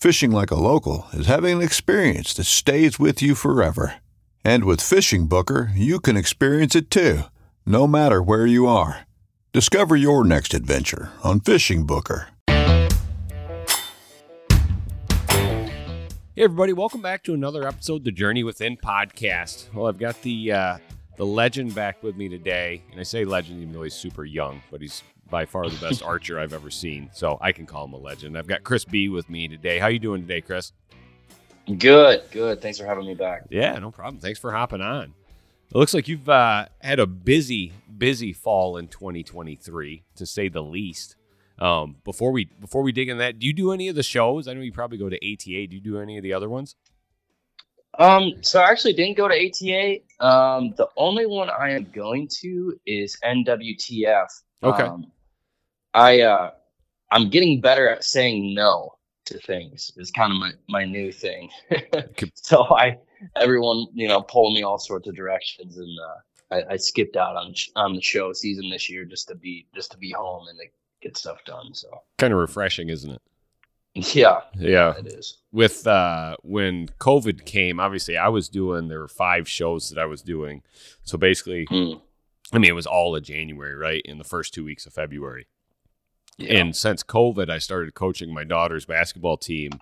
Fishing like a local is having an experience that stays with you forever. And with Fishing Booker, you can experience it too, no matter where you are. Discover your next adventure on Fishing Booker. Hey everybody, welcome back to another episode of the Journey Within podcast. Well, I've got the uh, the legend back with me today, and I say legend even though he's super young, but he's by far the best archer I've ever seen, so I can call him a legend. I've got Chris Bee with me today. How you doing today, Chris? Good, good. Thanks for having me back. Yeah, no problem. Thanks for hopping on. It looks like you've uh, had a busy, busy fall in 2023, to say the least. Um, before we before we dig in that, do you do any of the shows? I know you probably go to ATA. Do you do any of the other ones? Um, so I actually didn't go to ATA. Um, the only one I am going to is NWTF. Okay. Um, I uh, I'm getting better at saying no to things. Is kind of my my new thing. so I everyone you know pulled me all sorts of directions, and uh, I, I skipped out on on the show season this year just to be just to be home and to get stuff done. So Kind of refreshing, isn't it? yeah, Yeah. it is. with uh when covid came obviously i was doing there were five shows that i was doing so basically Mm. i mean it was all of january right in the first two weeks of february Yeah. and since covid i started coaching my daughter's basketball team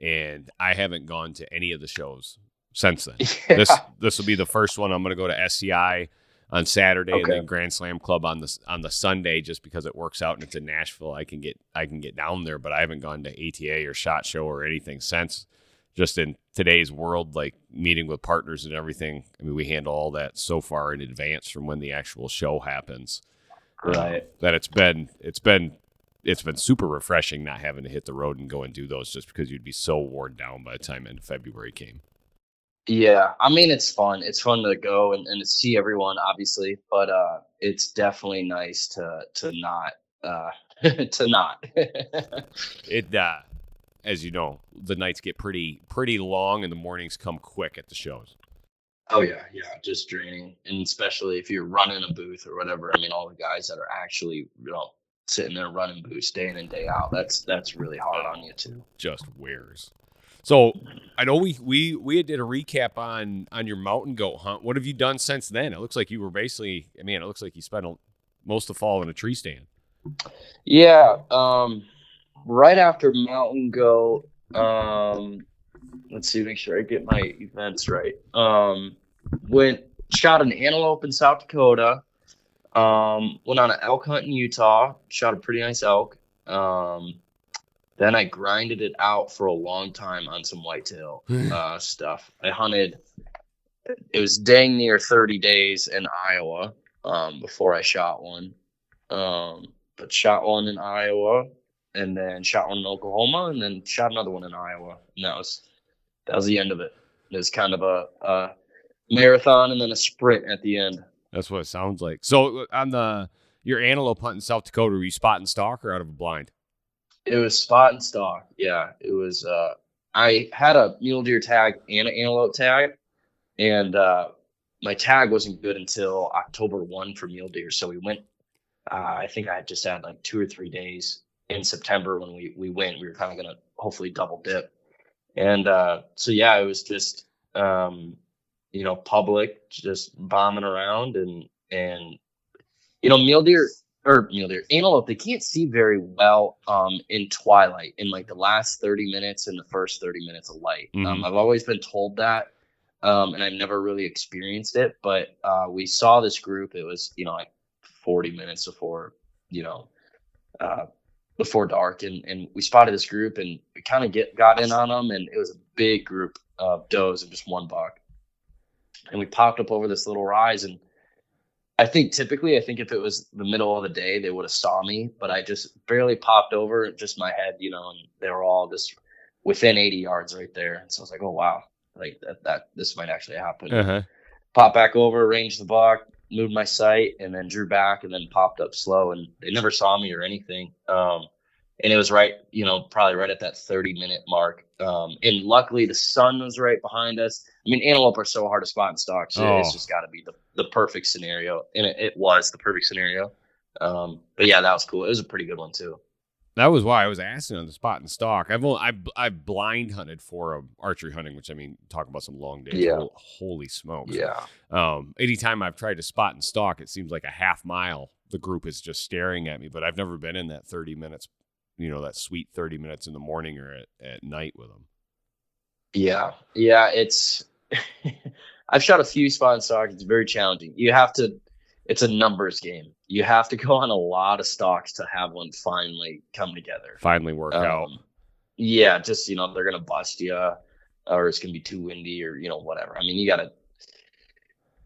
and i haven't gone to any of the shows since then Yeah. this this will be the first one i'm going to go to sci on saturday and then grand slam club on the on the sunday just because it works out and it's in nashville i can get i can get down there but i haven't gone to ata or shot show or anything since just in today's world like meeting with partners and everything i mean we handle all that so far in advance from when the actual show happens uh, Right. that it's been it's been it's been super refreshing not having to hit the road and go and do those just because you'd be so worn down by the time end of february came Yeah, I mean it's fun. It's fun to go and, and to see everyone, obviously, but uh, it's definitely nice to to not uh, to not. it uh as you know the nights get pretty pretty long and the mornings come quick at the shows oh yeah, yeah, just draining, and especially if you're running a booth or whatever. I mean, all the guys that are actually you know sitting there running booths day in and day out. That's that's really hard on you too. just wears so i know we we we did a recap on on your mountain goat hunt what have you done since then it looks like you were basically i mean it looks like you spent a, most of the fall in a tree stand Yeah. Um, right after Mountain Goat, um, let's see, make sure I get my events right. Um, went shot an antelope in South Dakota. Um, went on an elk hunt in Utah. Shot a pretty nice elk. Um, then I grinded it out for a long time on some whitetail uh, stuff. I hunted. It was dang near 30 days in Iowa um, before I shot one. Um, but shot one in Iowa, and then shot one in Oklahoma, and then shot another one in Iowa. And that was that was the end of it. It was kind of a, a marathon and then a sprint at the end. That's what it sounds like so uh, on the your antelope hunt in south dakota were you spotting stock or out of a blind It was spot and stalk. Yeah, it was. Uh, I had a mule deer tag and an antelope tag, and uh, my tag wasn't good until October one for mule deer. So we went. Uh, I think I had just had like two or three days in September when we we went. We were kind of gonna hopefully double dip, and uh, so yeah, it was just um, you know public just bombing around and and you know mule deer or mule deer antelope they can't see very well um in twilight in like the last 30 minutes and the first 30 minutes of light um, Mhm. i've always been told that um and i've never really experienced it but uh we saw this group it was you know like 40 minutes before you know uh before dark and and we spotted this group and we kind of get got in on them and it was a big group of does and just one buck and we popped up over this little rise and I think typically, I think if it was the middle of the day, they would have saw me, but I just barely popped over, just my head, you know, and they were all just within 80 yards right there. And so I was like, oh wow, like that, that this might actually happen. Uh-huh. Pop back over, ranged the buck, moved my sight, and then drew back, and then popped up slow, and they never saw me or anything. Um, and it was right, you know, probably right at that 30 minute mark. Um, and luckily, the sun was right behind us. I mean, antelope are so hard to spot in stock, so it's Oh. just got to be the, the perfect scenario, and it, it was the perfect scenario. Um, but yeah, that was cool. It was a pretty good one too. That was why I was asking on the spot in stock. I've only, I've I've blind hunted for um, archery hunting, which I mean, talk about some long days. Yeah. Hol- Holy smokes. Yeah, Um, anytime I've tried to spot in stalk, it seems like a half mile. The group is just staring at me, but I've never been in that 30 minutes, you know, that sweet 30 minutes in the morning or at, at night with them. yeah, yeah. It's I've shot a few spot and stock. It's very challenging. You have to. It's a numbers game. You have to go on a lot of stocks to have one finally come together. Finally work out. Um, yeah, just you know they're gonna bust you, or it's gonna be too windy, or you know whatever. I mean, you gotta.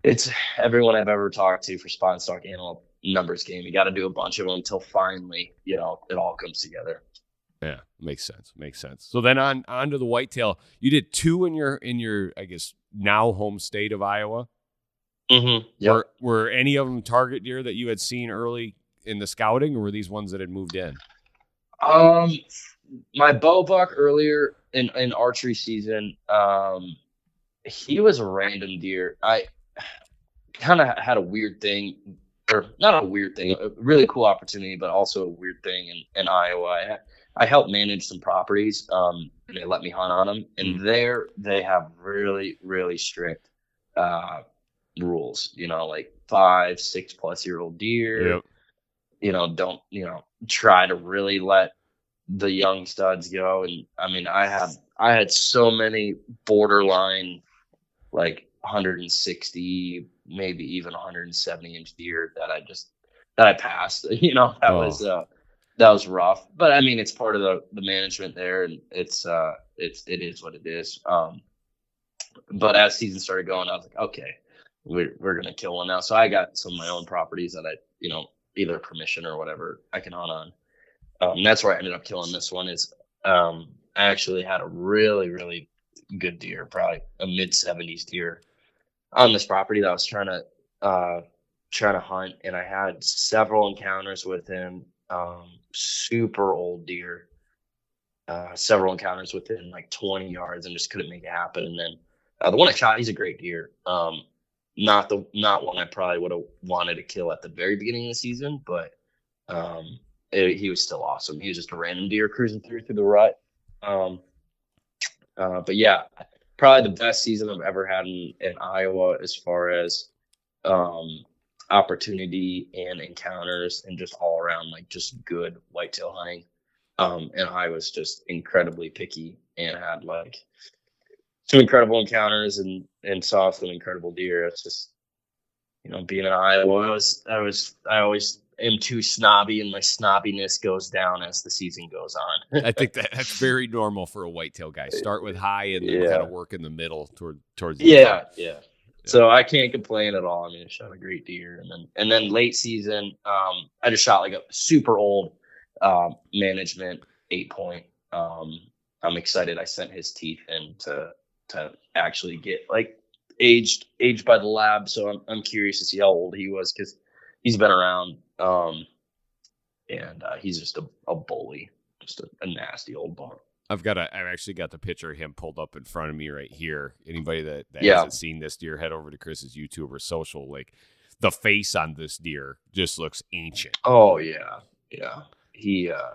It's everyone I've ever talked to for spot and stock animal numbers game. You got to do a bunch of them until finally, you know, it all comes together. Yeah, makes sense. Makes sense. So then on on to the whitetail. You did two in your in your I guess now home state of Iowa. Mm-hmm. Yep. Were were any of them target deer that you had seen early in the scouting, or were these ones that had moved in? Um, my bow buck earlier in in archery season, um, he was a random deer. I kind of had a weird thing, or not a weird thing, a really cool opportunity, but also a weird thing in in Iowa. I, I helped manage some properties. Um, and they let me hunt on them, and there they have really really strict uh rules. You know, like five, six plus year old deer you know, don't, you know, try to really let the young studs go. And I mean, I had, I had so many borderline, like 160, maybe even 170 inch deer that I just, that I passed, you know, that Oh. was, uh, that was rough, but I mean, it's part of the, the management there and it's, uh, it's, it is what it is. Um, but as season started going, I was like, okay, we're, we're to kill one now. So I got some of my own properties that I, you know, either permission or whatever I can hunt on. Um, that's where I ended up killing this one. Is um, I actually had a really really good deer, probably a mid seventies deer, on this property that I was trying to uh, trying to hunt, and I had several encounters with him. Um, super old deer. Uh, several encounters within like 20 yards and just couldn't make it happen. And then uh, the one I shot, he's a great deer. Um, not the not one I probably would have wanted to kill at the very beginning of the season, but um, it, he was still awesome. He was just a random deer cruising through through the rut. Um, uh, but yeah, probably the best season I've ever had in, in Iowa as far as um, opportunity and encounters and just all around like just good whitetail hunting. Um, and I was just incredibly picky and had like some incredible encounters and and saw some incredible deer. It's just you know being in Iowa, I was I was I always am too snobby, and my snobbiness goes down as the season goes on. I think that that's very normal for a whitetail guy. Start with high and then Yeah. kind of work in the middle toward towards the yeah, yeah. So I can't complain at all. I mean, I shot a great deer, and then and then late season, um, I just shot like a super old um, management eight point. Um, I'm excited. I sent his teeth in to to actually get like aged aged by the lab. So I'm I'm curious to see how old he was because he's been around. Um, and uh, he's just a, a bully, just a, a nasty old buck. I've got a. I've actually got the picture of him pulled up in front of me right here. Anybody that, that Yeah. hasn't seen this deer, head over to Chris's YouTube or social. Like the face on this deer just looks ancient. Oh yeah, yeah. He, uh,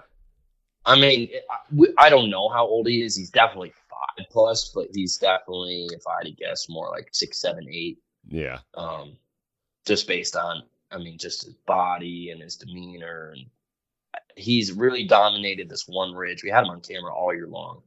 I mean, I, I don't know how old he is. He's definitely five plus, but he's definitely, if I had to guess, more like six, seven, eight. Yeah, Um, just based on, I mean, just his body and his demeanor, and he's really dominated this one ridge. We had him on camera all year long,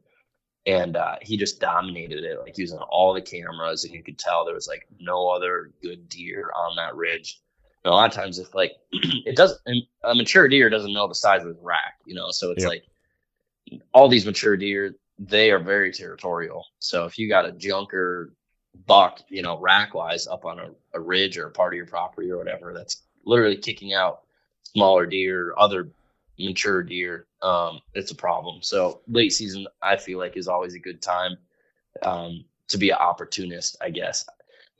and uh, he just dominated it. Like he was on all the cameras, and you could tell there was like no other good deer on that ridge. And a lot of times, if like it doesn't, a mature deer doesn't know the size of his rack, you know, so it's like all these mature deer, they are very territorial. So if you got a junker buck, you know, rack wise up on a, a ridge or a part of your property or whatever, that's literally kicking out smaller deer, other mature deer. Um, it's a problem. So late season, I feel like is always a good time um, to be an opportunist, I guess.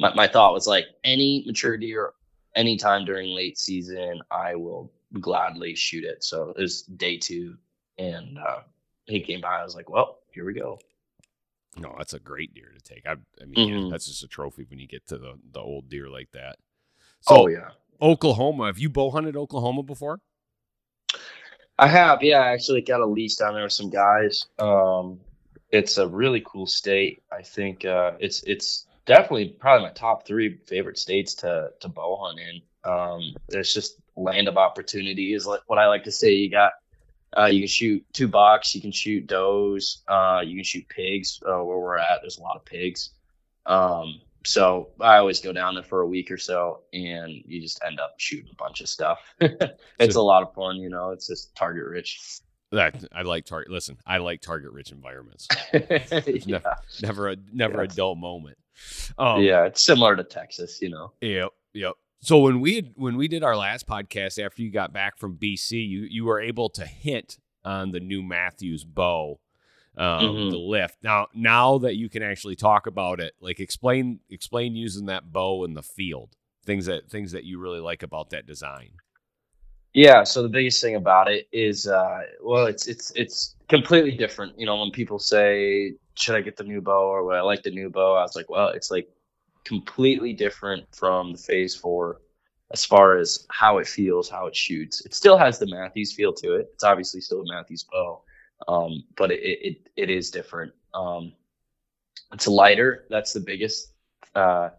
My, my thought was like any mature deer, anytime during late season, I will gladly shoot it. So it was day two and uh, he came by. I was like, well, here we go. no, that's a great deer to take. I, I mean, yeah, Mhm. that's just a trophy when you get to the the old deer like that. So oh, yeah. Oklahoma, have you bow hunted Oklahoma before? I have, yeah. I actually got a lease down there with some guys. Um, it's a really cool state. I think uh, it's it's definitely probably my top three favorite states to to bow hunt in. Um, there's just land of opportunity is like what I like to say. You got uh, you can shoot two bucks, you can shoot does, uh, you can shoot pigs. Uh, where we're at, there's a lot of pigs. Um, so I always go down there for a week or so, and you just end up shooting a bunch of stuff. it's So- a lot of fun, you know. It's just target rich. That I like target. Listen, I like target rich environments. yeah. Never a never a dull moment. Um, yeah, it's similar to Texas, you know. Yep. Yep. So when we had, when we did our last podcast after you got back from BC, you you were able to hint on the new Mathews bow, um, Mhm. the lift. Now now that you can actually talk about it, like explain explain using that bow in the field, things that things that you really like about that design. Yeah, so the biggest thing about it is uh well it's it's it's completely different. You know, when people say, Should I get the new bow or what I like the new bow, I was like, Well, it's like completely different from the phase four as far as how it feels, how it shoots. It still has the Mathews feel to it. It's obviously still a Mathews bow. Um, but it, it it is different. Um it's lighter. That's the biggest uh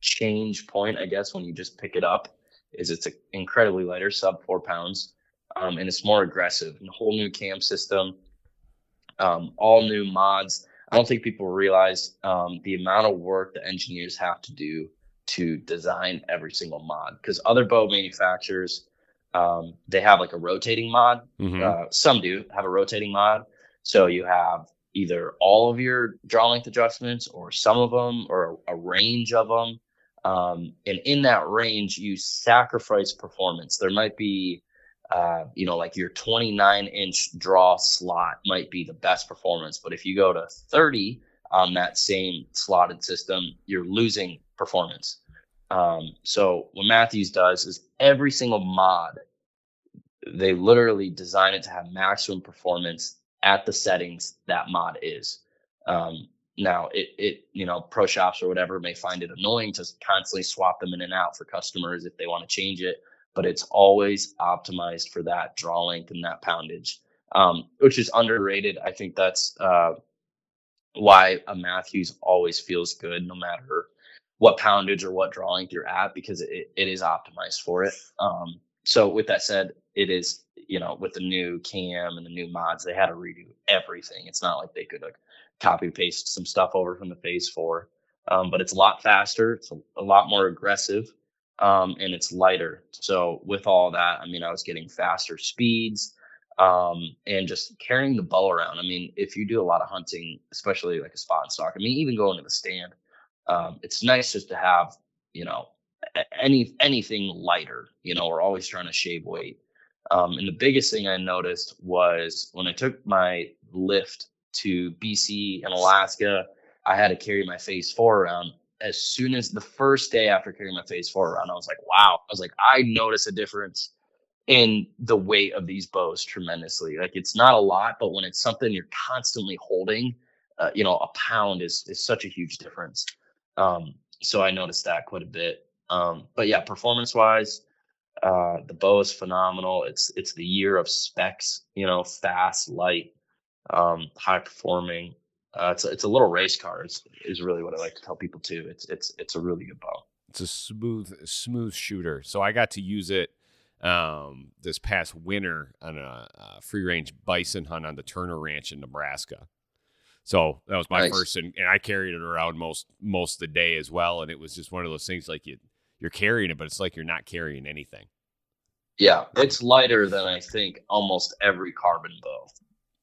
change point, I guess, when you just pick it up is it's incredibly lighter, sub four pounds, um, and it's more aggressive. And a whole new cam system, um, all new mods. I don't think people realize um, the amount of work the engineers have to do to design every single mod. Because other bow manufacturers, um, they have like a rotating mod. Mhm. Uh, some do have a rotating mod. So you have either all of your draw length adjustments or some of them or a range of them. Um, and in that range, you sacrifice performance. There might be, uh, you know, like your 29 inch draw slot might be the best performance. But if you go to 30 on that same slotted system, you're losing performance. Um, so what Mathews does is every single mod, they literally design it to have maximum performance at the settings that mod is. Um, now it, it, you know, pro shops or whatever may find it annoying to constantly swap them in and out for customers if they want to change it, but it's always optimized for that draw length and that poundage, um, which is underrated. I think that's, uh, why a Mathews always feels good no matter what poundage or what draw length you're at because it, it is optimized for it. Um, so with that said, it is, you know, with the new cam and the new mods, they had to redo everything. It's not like they could like copy paste some stuff over from the phase four. Um, but it's a lot faster, it's a, a lot more aggressive, um, and it's lighter. So with all that, I mean, I was getting faster speeds, um, and just carrying the bow around. I mean, if you do a lot of hunting, especially like a spot and stock, I mean, even going to the stand, um, it's nice just to have, you know, any anything lighter. You know, we're always trying to shave weight. Um, and the biggest thing I noticed was when I took my lift to BC and Alaska, I had to carry my phase four around. As soon as the first day after carrying my phase four around, I was like, wow. I was like, I notice a difference in the weight of these bows tremendously. Like it's not a lot, but when it's something you're constantly holding, uh, you know, a pound is is such a huge difference. Um, so I noticed that quite a bit. Um, but yeah, performance wise, uh, the bow is phenomenal. It's it's the year of specs, you know, fast, light, um, high performing. Uh, it's a, it's a little race car. Is is really what I like to tell people too. It's it's it's a really good bow. It's a smooth smooth shooter. So I got to use it um, this past winter on a, a free range bison hunt on the Turner Ranch in Nebraska. So that was my nice. first, and, and I carried it around most most of the day as well. And it was just one of those things like you you're carrying it, but it's like you're not carrying anything. Yeah, it's lighter than I think almost every carbon bow.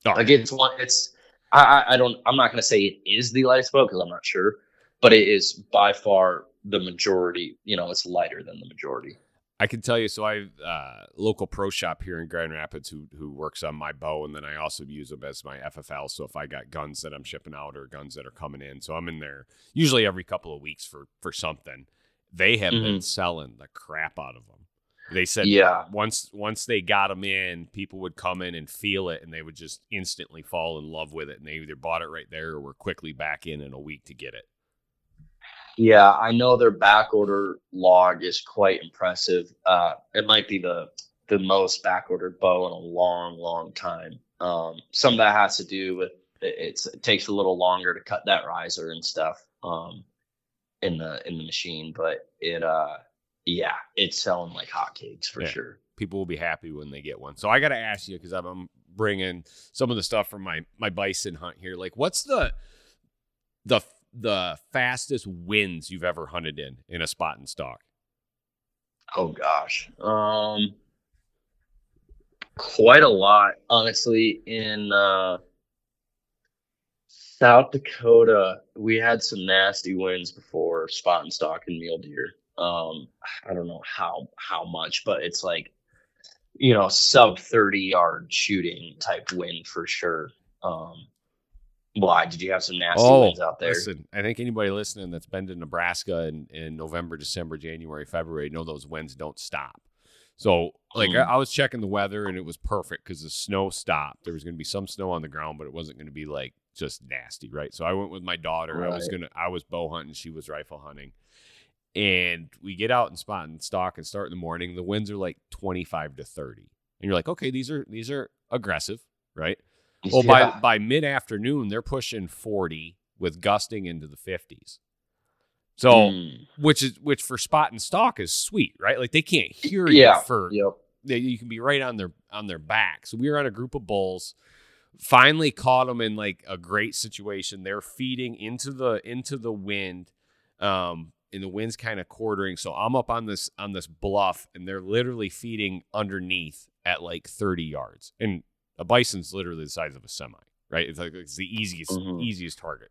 Right. Like it's one, it's I I don't I'm not gonna say it is the lightest bow because I'm not sure, but it is by far the majority. You know, it's lighter than the majority. I can tell you. So I uh, local pro shop here in Grand Rapids who who works on my bow, and then I also use them as my FFL. So if I got guns that I'm shipping out or guns that are coming in, so I'm in there usually every couple of weeks for for something. They have mm-hmm. been selling the crap out of them. They said, yeah, once once they got them in, people would come in and feel it, and they would just instantly fall in love with it, and they either bought it right there or were quickly back in in a week to get it. Yeah, I know their back order log is quite impressive. Uh, it might be the the most back ordered bow in a long, long time. Um, some of that has to do with it takes a little longer to cut that riser and stuff um, in the in the machine, but it uh yeah, it's selling like hotcakes for yeah. sure. People will be happy when they get one. So I got to ask you because I'm bringing some of the stuff from my my bison hunt here. Like, what's the the the fastest winds you've ever hunted in in a spot and stock? Oh gosh. Um quite a lot honestly in uh South Dakota we had some nasty winds before spot and stock and mule deer. Um I don't know how how much but it's like you know sub 30 yard shooting type wind for sure. Um why did you have some nasty oh, winds out there? Listen, I think anybody listening that's been to Nebraska in, in November, December, January, February know those winds don't stop. So, like, mm. I, I, was checking the weather and it was perfect because the snow stopped. There was going to be some snow on the ground, but it wasn't going to be like just nasty, right? So I went with my daughter. Right. I was gonna, I was bow hunting, she was rifle hunting, and we get out and spot and stalk and start in the morning. The winds are like twenty five to thirty, and you're like, okay, these are these are aggressive, right? Well, yeah. by by mid afternoon, they're pushing 40 with gusting into the 50s. So, mm. which is which for spot and stalk is sweet, right? Like they can't hear you for yep. They, you can be right on their on their back. So we were on a group of bulls. Finally caught them in like a great situation. They're feeding into the into the wind. Um, and the wind's kind of quartering. So I'm up on this on this bluff, and they're literally feeding underneath at like 30 yards. And a bison's literally the size of a semi, right? It's like it's the easiest mm-hmm. easiest target.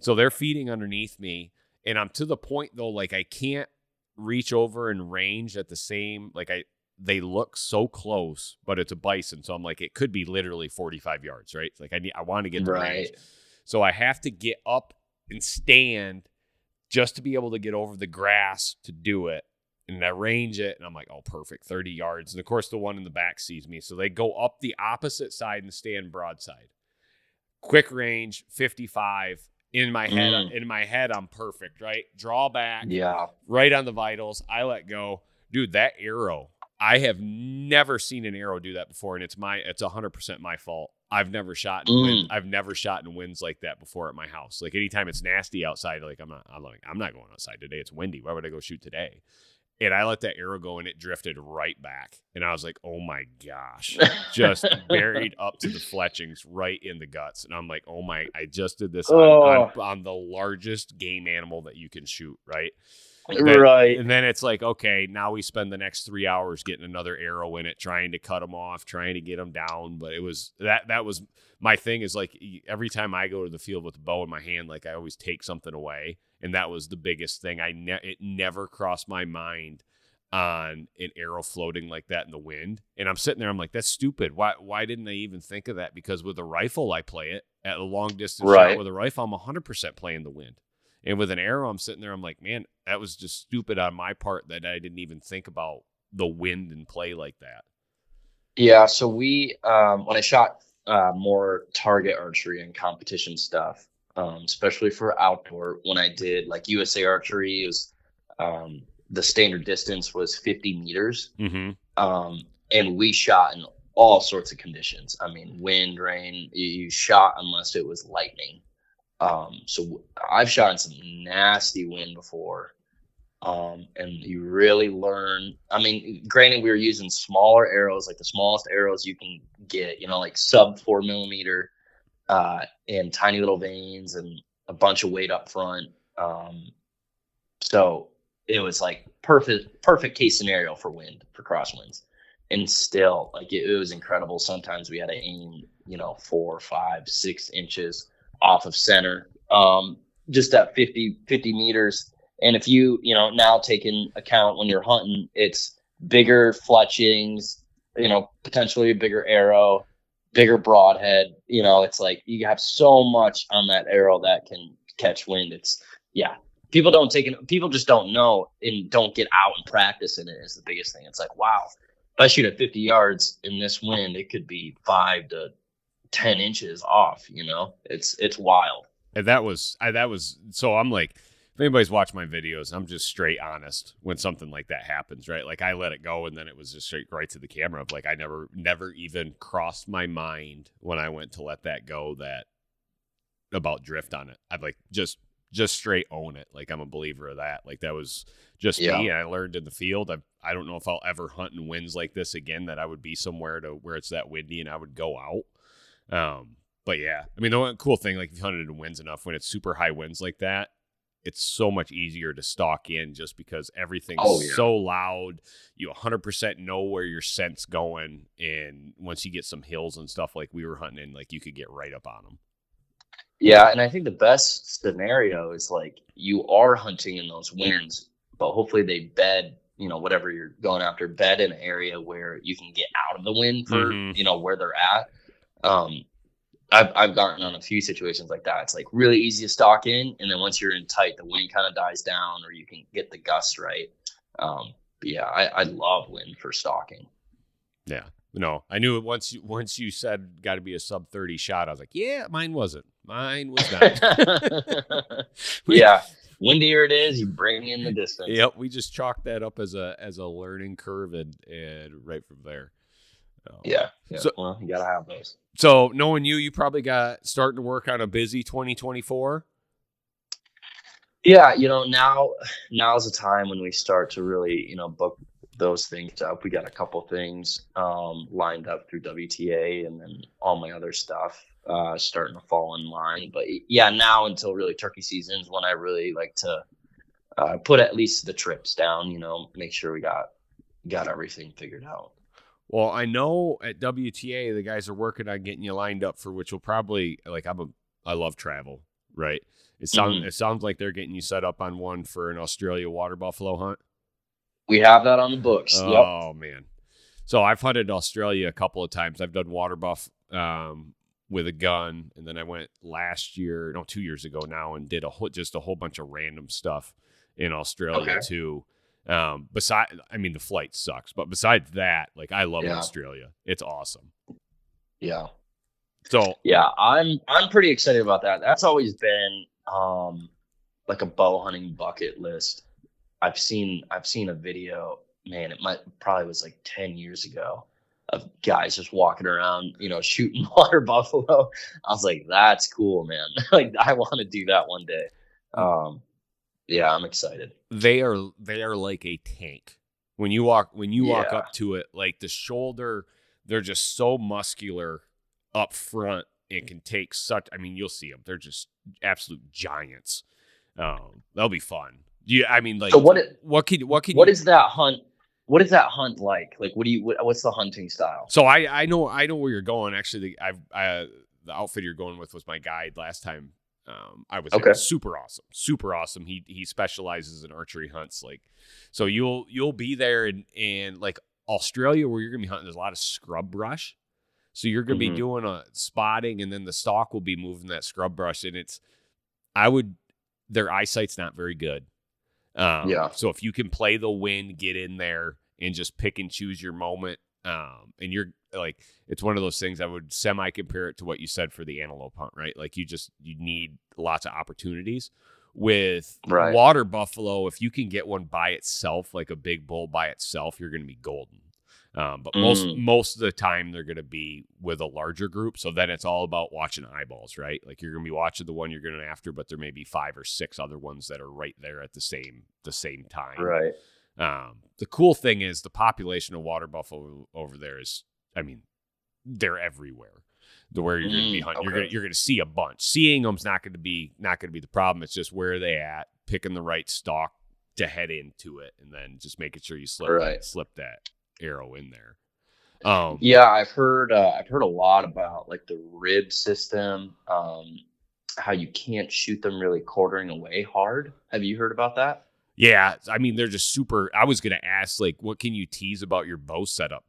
So they're feeding underneath me, and I'm to the point though, like I can't reach over and range at the same like I they look so close, but it's a bison, so I'm like it could be literally 45 yards, right? Like I need I want to get the right. range. So I have to get up and stand just to be able to get over the grass to do it and I range it, and I'm like, oh, perfect, 30 yards. And of course, the one in the back sees me. So they go up the opposite side and stand broadside. Quick range, 55. In my head, mm. in my head, I'm perfect, right? Draw back, yeah, right on the vitals. I let go, dude. That arrow, I have never seen an arrow do that before, and it's my, it's 100 percent my fault. I've never shot in mm. wind, I've never shot in winds like that before at my house. Like anytime it's nasty outside, like I'm not I'm like I'm not going outside today. It's windy. Why would I go shoot today? and I let that arrow go and it drifted right back. And I was like, oh my gosh, just buried up to the fletchings right in the guts. And I'm like, oh my, I just did this oh. on, on, on, the largest game animal that you can shoot, right? Right. And then it's like, okay, now we spend the next three hours getting another arrow in it, trying to cut them off, trying to get them down. But it was that, that was my thing is like every time I go to the field with a bow in my hand, like I always take something away and that was the biggest thing. I ne- it never crossed my mind on an arrow floating like that in the wind. And I'm sitting there, I'm like, that's stupid. Why why didn't I even think of that? Because with a rifle, I play it at a long distance right. shot with a rifle, I'm 100% playing the wind. And with an arrow, I'm sitting there, I'm like, man, that was just stupid on my part that I didn't even think about the wind and play like that. Yeah, so we um, when I shot uh, more target archery and competition stuff, um, especially for outdoor. When I did like USA Archery, it was um, the standard distance was 50 meters, Mm-hmm. um, and we shot in all sorts of conditions. I mean, wind, rain. You, you shot unless it was lightning. Um, so I've shot in some nasty wind before. Um, and you really learn. I mean, granted, we were using smaller arrows, like the smallest arrows you can get, you know, like sub four millimeter, uh, and tiny little vanes and a bunch of weight up front. Um, so it was like perfect, perfect case scenario for wind for crosswinds. And still, like it, it was incredible. Sometimes we had to aim, you know, four, five, six inches off of center, um, just at 50, 50 meters. And if you, you know, now take in account when you're hunting, it's bigger fletchings, you know, potentially a bigger arrow, bigger broadhead. You know, it's like you have so much on that arrow that can catch wind. It's yeah. People don't take it. People just don't know and don't get out and practice in it. Is the biggest thing. It's like wow, if I shoot at 50 yards in this wind, it could be five to 10 inches off. You know, it's it's wild. And that was I, that was so I'm like if anybody's watched my videos, I'm just straight honest when something like that happens, right? Like I let it go and then it was just straight right to the camera of like I never never even crossed my mind when I went to let that go that about drift on it. I've like just just straight own it. Like I'm a believer of that. Like that was just Yeah. me. And I learned in the field. I I don't know if I'll ever hunt in winds like this again. That I would be somewhere to where it's that windy and I would go out. Um, but yeah, I mean the one cool thing, like if you hunted in winds enough, when it's super high winds like that, it's so much easier to stalk in just because everything's Oh, yeah. so loud. You 100% know where your scent's going, and once you get some hills and stuff like we were hunting in, like you could get right up on them. Yeah, and I think the best scenario is like you are hunting in those winds, but hopefully they bed, you know, whatever you're going after, bed in an area where you can get out of the wind for, Mhm. you know, where they're at. Um, I've I've gotten on a few situations like that. It's like really easy to stalk in, and then once you're in tight, the wind kind of dies down, or you can get the gust right. Um, but yeah, I, I love wind for stalking. Yeah. No, I knew it once you once you said got to be a sub 30 shot. I was like, yeah, mine wasn't. Mine was not. yeah, windier it is, you bring in the distance. Yep, we just chalked that up as a as a learning curve and and right from there. Um, Yeah. yeah. So- well, you gotta have those. So knowing you, you probably got starting to work on a busy 2024. Yeah, you know, now now's the time when we start to really, you know, book those things up. We got a couple things um, lined up through WTA, and then all my other stuff uh, starting to fall in line. But yeah, now until really turkey season is when I really like to uh, put at least the trips down. You know, make sure we got got everything figured out. Well, I know at WTA the guys are working on getting you lined up for which will probably like I'm a I love travel, right? It sounds Mhm. it sounds like they're getting you set up on one for an Australia water buffalo hunt. We have that on the books. yep. Oh man. So I've hunted Australia a couple of times. I've done water buff um, with a gun, and then I went last year, no, two years ago now, and did a whole, just a whole bunch of random stuff in Australia Okay. too. Um, beside, I mean, the flight sucks, but besides that, like I love Yeah. Australia. It's awesome. Yeah. So Yeah, I'm I'm pretty excited about that. That's always been um like a bow hunting bucket list. I've seen I've seen a video, man, it might probably was like 10 years ago of guys just walking around, you know, shooting water buffalo. I was like, that's cool, man. like I want to do that one day. Um yeah, I'm excited. they are they are like a tank when you walk when you walk up to it like the shoulder they're just so muscular up front and can take such i mean you'll see them they're just absolute giants um that'll be fun yeah i mean like So what it- what can what can What you, is that hunt? What is that hunt like? Like what do you what, what's the hunting style? so i i know i know where you're going actually the, i've I, the outfit you're going with was my guide last time um, I was. Okay. super awesome, super awesome. He he specializes in archery hunts, like so you'll you'll be there and and like Australia where you're gonna be hunting. There's a lot of scrub brush, so you're gonna be Mhm. doing a spotting, and then the stalk will be moving that scrub brush, and it's I would their eyesight's not very good. Um, Yeah. So if you can play the wind, get in there and just pick and choose your moment, um, and you're like it's one of those things I would semi compare it to what you said for the antelope hunt, right? Like you just you need lots of opportunities. With Right. water buffalo, if you can get one by itself, like a big bull by itself, you're going to be golden. Um, but most Mm. most of the time they're going to be with a larger group. So then it's all about watching eyeballs, right? Like you're going to be watching the one you're going after, but there may be five or six other ones that are right there at the same the same time. Right. Um, the cool thing is the population of water buffalo over there is, I mean, they're everywhere. The where you're going to be Mm, hunting, you're going to you're going to see a bunch. Seeing them's not going to be not going to be the problem. It's just where are they at, picking the right stalk to head into it, and then just making sure you slip Right. that, slip that arrow in there. Um, Yeah, I've heard uh, I've heard a lot about like the rib system, um, how you can't shoot them really quartering away hard. Have you heard about that? Yeah, I mean they're just super. I was gonna ask like, what can you tease about your bow setup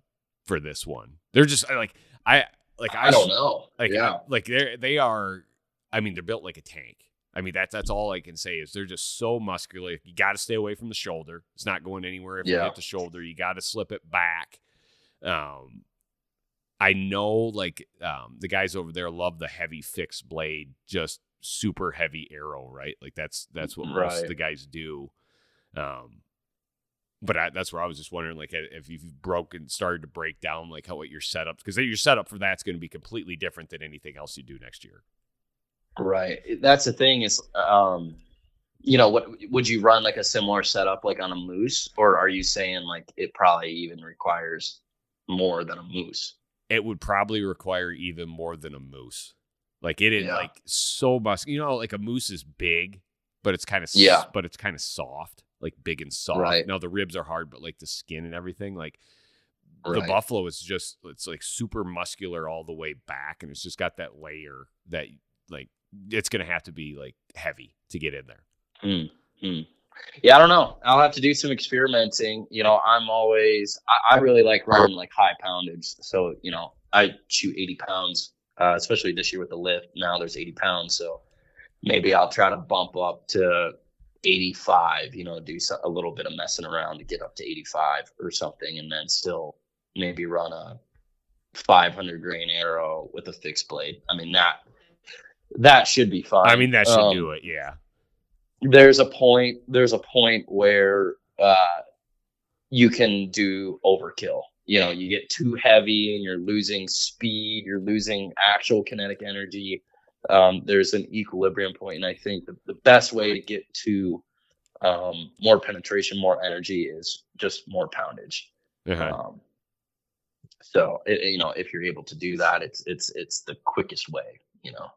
for this one? They're just like I like I, I don't know. Like yeah, I- like they they are. I mean they're built like a tank. I mean that's that's all I can say is they're just so muscular. You got to stay away from the shoulder. It's not going anywhere if you Yeah. hit the shoulder. You got to slip it back. Um, I know like um the guys over there love the heavy fixed blade, just super heavy arrow, right? Like that's that's what most of the guys do. Um, but I, that's where I was just wondering, like, if you've broken, started to break down, like, how what your setup, because your setup for that's going to be completely different than anything else you do next year. right. That's the thing is, um, you know, what would you run like a similar setup like on a moose, or are you saying like it probably even requires more than a moose? It would probably require even more than a moose. Like it is Yeah. like so much, you know, like a moose is big, but it's kind of Yeah. but it's kind of soft, like big and soft. Right. Now the ribs are hard, but like the skin and everything, like the buffalo is just it's like super muscular all the way back, and it's just got that layer that like it's gonna have to be like heavy to get in there. Hmm. Hmm. Yeah, I don't know. I'll have to do some experimenting. You know, I'm always I, I really like running like high poundage. So you know, I shoot 80 pounds, uh, especially this year with the lift. Now there's 80 pounds, so maybe I'll try to bump up to 85. You know, do a little bit of messing around to get up to 85 or something, and then still maybe run a 500 grain arrow with a fixed blade. I mean that that should be fine. I mean, that should Um, do it. Yeah. there's a point there's a point where uh you can do overkill you know you get too heavy and you're losing speed you're losing actual kinetic energy um, there's an equilibrium point and i think the, the best way to get to um, more penetration more energy is just more poundage Uh-huh. um, so it, you know if you're able to do that it's it's it's the quickest way you know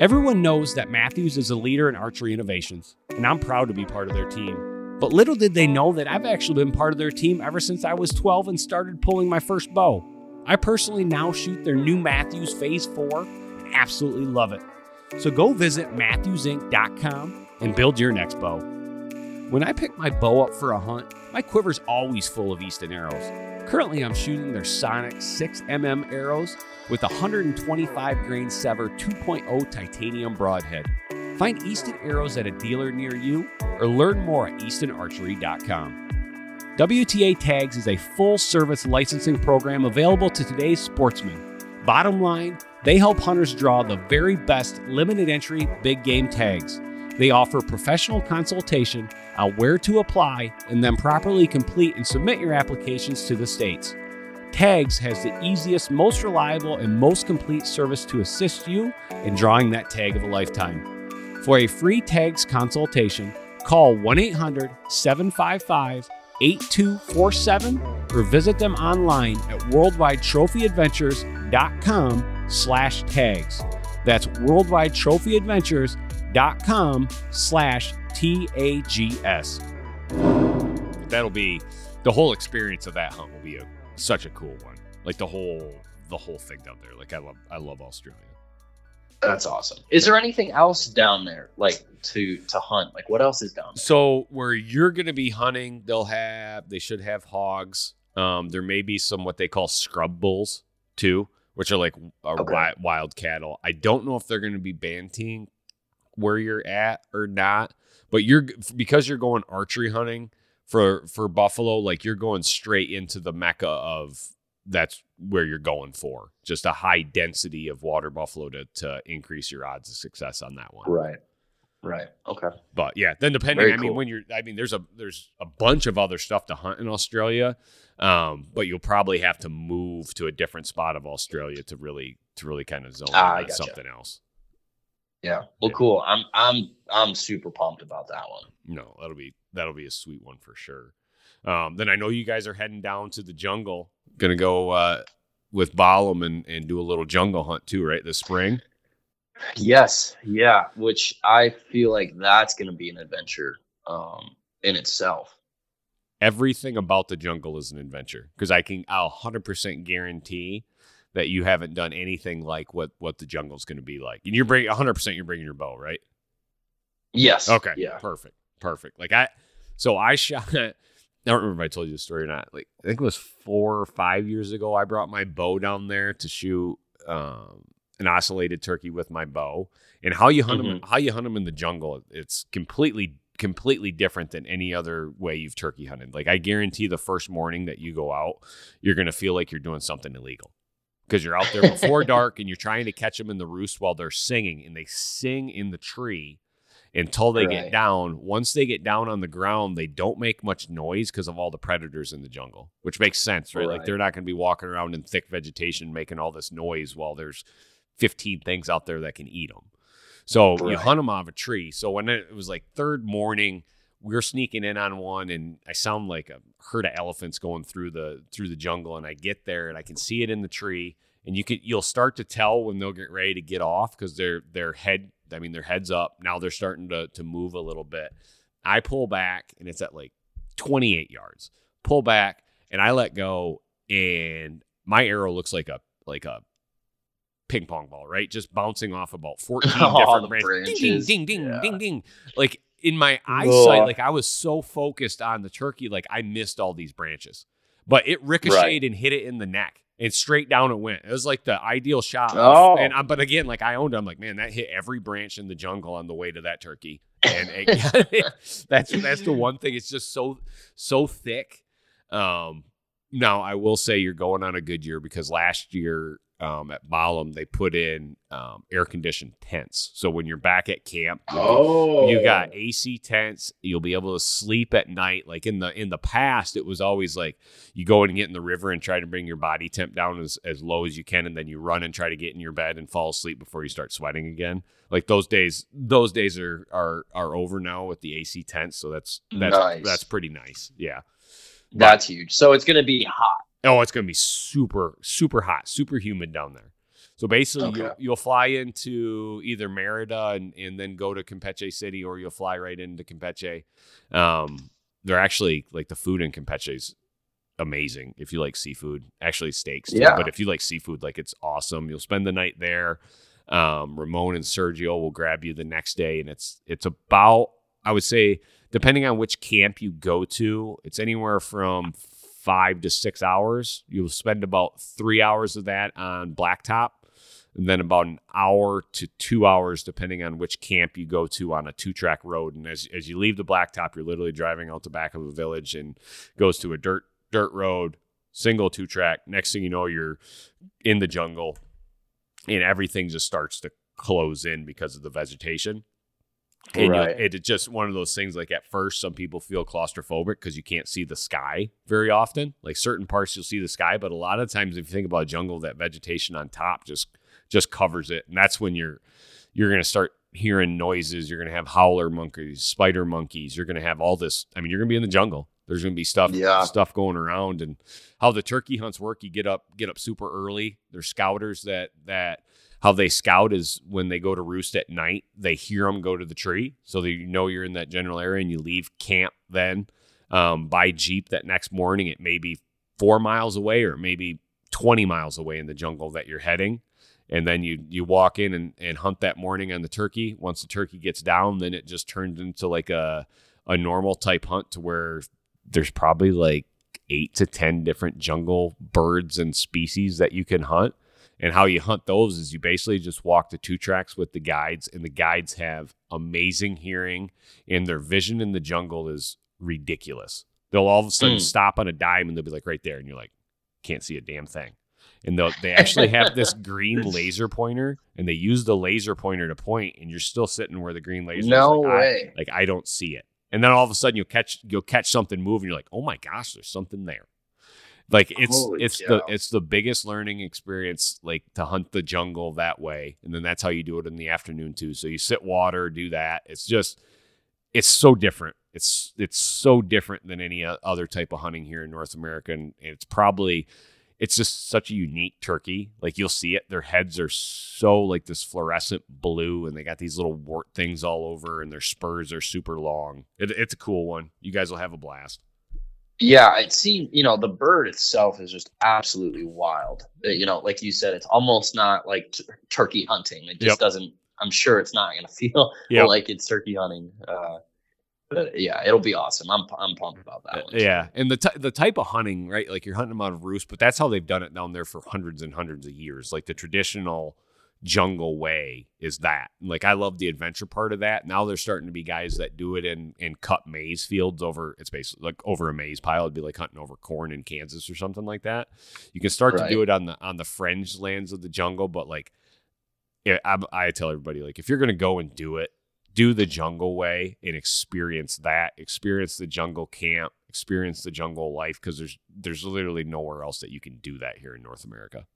Everyone knows that Mathews is a leader in archery innovations, and I'm proud to be part of their team. But little did they know that I've actually been part of their team ever since I was 12 and started pulling my first bow. I personally now shoot their new Mathews Phase 4 and absolutely love it. So go visit MathewsInc.com and build your next bow. When I pick my bow up for a hunt, my quiver's always full of Easton arrows. Currently, I'm shooting their Sonic 6mm arrows with 125 grain SEVR 2.0 titanium broadhead. Find Easton arrows at a dealer near you or learn more at eastonarchery.com. WTA Tags is a full service licensing program available to today's sportsmen. Bottom line, they help hunters draw the very best limited entry big game tags. They offer professional consultation on where to apply and then properly complete and submit your applications to the states. Tags has the easiest, most reliable, and most complete service to assist you in drawing that tag of a lifetime. For a free tags consultation, call 1 800 755 8247 or visit them online at worldwidetrophyadventures.com slash tags. That's worldwidetrophyadventures.com slash T-A-G-S. That'll be the whole experience of that hunt will be a such a cool one. Like the whole the whole thing down there. Like I love I love Australia. That's awesome. Is there anything else down there like to to hunt? Like what else is down there? So where you're going to be hunting, they'll have they should have hogs. Um, there may be some what they call scrub bulls too, which are like uh, Okay. wi- wild cattle. I don't know if they're going to be banteng where you're at or not, but you're because you're going archery hunting for for buffalo, like you're going straight into the mecca of that's where you're going for. Just a high density of water buffalo to to increase your odds of success on that one. Right. Right. Okay. But yeah, then depending, Very I mean, when you're, I mean, there's a there's a bunch of other stuff to hunt in Australia, um, but you'll probably have to move to a different spot of Australia to really to really kind of zone Ah, on gotcha. something else. Yeah. Well, Yeah. cool. I'm I'm I'm super pumped about that one. No, that'll be that'll be a sweet one for sure. Um, then I know you guys are heading down to the jungle, gonna go uh, with Balam and and do a little jungle hunt too, right? This spring. Yes. Yeah. Which I feel like that's going to be an adventure um, in itself. everything about the jungle is an adventure because I can I'll 100% guarantee that you haven't done anything like what what the jungle's going to be like. And you're bringing 100% you're bringing your bow, right? Yes. Okay. Yeah. Perfect. Perfect. Like I so I shot I don't remember if I told you the story or not. Like I think it was 4 or 5 years ago I brought my bow down there to shoot um an ocellated turkey with my bow. And how you hunt them how you hunt them in the jungle it's completely completely different than any other way you've turkey hunted. Like I guarantee the first morning that you go out, you're going to feel like you're doing something illegal. Because you're out there before dark and you're trying to catch them in the roost while they're singing and they sing in the tree until they get down. Once they get down on the ground, they don't make much noise because of all the predators in the jungle, which makes sense, right? Like they're not going to be walking around in thick vegetation making all this noise while there's 15 things out there that can eat them. So you hunt them off a tree. So when it was like third morning, we are sneaking in on one, and I sound like a herd of elephants going through the through the jungle. And I get there, and I can see it in the tree, and you could you'll start to tell when they'll get ready to get off because their their head, I mean their heads up. Now they're starting to to move a little bit. I pull back, and it's at like 28 yards. Pull back, and I let go, and my arrow looks like a like a ping pong ball, right? Just bouncing off about 14 All different the branches. Ding, branches. ding, ding, ding, Yeah. ding, ding. Like in my eyesight, Ugh. like I was so focused on the turkey, like I missed all these branches. But it ricocheted and hit it in the neck. And straight down it went. It was like the ideal shot. Oh. And uh, but again, like I owned it. I'm like, man, that hit every branch in the jungle on the way to that turkey. And it, that's that's the one thing. It's just so so thick. Um, now I will say you're going on a good year because last year um, at Balam they put in um, air conditioned tents. So when you're back at camp, Oh. you got AC tents. You'll be able to sleep at night. Like in the in the past, it was always like you go and get in the river and try to bring your body temp down as, as low as you can, and then you run and try to get in your bed and fall asleep before you start sweating again. Like those days, those days are are are over now with the AC tents. So that's that's Nice. that's pretty nice. Yeah. That's huge. So it's going to be hot. Oh, it's gonna be super, super hot, super humid down there. So basically, Okay. you'll, you'll fly into either Merida and, and then go to Campeche City, or you'll fly right into Campeche. Um, they're actually like the food in Campeche is amazing if you like seafood. Actually, steaks, too. Yeah. But if you like seafood, like it's awesome. You'll spend the night there. Um, Ramon and Sergio will grab you the next day, and it's it's about I would say depending on which camp you go to, it's anywhere from five to six hours. You'll spend about three hours of that on blacktop, and then about an hour to two hours, depending on which camp you go to on a two track road. And as, as you leave the blacktop, you're literally driving out the back of a village and goes to a dirt dirt road, single two track. Next thing you know, you're in the jungle, and everything just starts to close in because of the vegetation. And Right. it's just one of those things. Like at first, some people feel claustrophobic because you can't see the sky very often. Like certain parts, you'll see the sky, but a lot of times, if you think about a jungle, that vegetation on top just just covers it, and that's when you're you're gonna start hearing noises. You're gonna have howler monkeys, spider monkeys. You're gonna have all this. I mean, you're gonna be in the jungle. There's gonna be stuff Yeah. stuff going around, and how the turkey hunts work. You get up get up super early. There's scouters that that how they scout is when they go to roost at night, they hear them go to the tree. So that you know you're in that general area and you leave camp then um, by Jeep that next morning. It may be four miles away or maybe 20 miles away in the jungle that you're heading. And then you you walk in and, and hunt that morning on the turkey. Once the turkey gets down, then it just turns into like a a normal type hunt to where there's probably like eight to ten different jungle birds and species that you can hunt. And how you hunt those is you basically just walk the two tracks with the guides, and the guides have amazing hearing, and their vision in the jungle is ridiculous. They'll all of a sudden Mm. stop on a dime and they'll be like right there, and you're like, can't see a damn thing. And they they actually have this green laser pointer, and they use the laser pointer to point, and you're still sitting where the green laser. No is. Like, I- way. like I don't see it. And then all of a sudden you'll catch you'll catch something move and you're like, "Oh my gosh, there's something there." Like it's Holy it's the it's the biggest learning experience like to hunt the jungle that way. And then that's how you do it in the afternoon too. So you sit water, do that. It's just it's so different. It's it's so different than any other type of hunting here in North America and it's probably it's just such a unique turkey. Like you'll see it, their heads are so like this fluorescent blue, and they got these little wart things all over, and their spurs are super long. It, it's a cool one. You guys will have a blast. Yeah, it seems you know the bird itself is just absolutely wild. Uh, You know, like you said, it's almost not like t- turkey hunting. It just Yep. doesn't. I'm sure it's not going to feel Yep. like it's turkey hunting. Uh, but yeah, it'll be awesome. I'm I'm pumped about that one. Uh, Yeah, and the ty- the type of hunting, right? Like you're hunting them out of roost, but that's how they've done it down there for hundreds and hundreds of years. Like the traditional jungle way is that. Like I love the adventure part of that. Now there's starting to be guys that do it in in cut maize fields over. It's basically like over a maize pile. It'd be like hunting over corn in Kansas or something like that. You can start to do it on the on the fringe lands of the jungle, but like. I, I tell everybody like if you're gonna go and do it, do the jungle way and experience that experience the jungle camp experience the jungle life because there's there's literally nowhere else that you can do that here in north america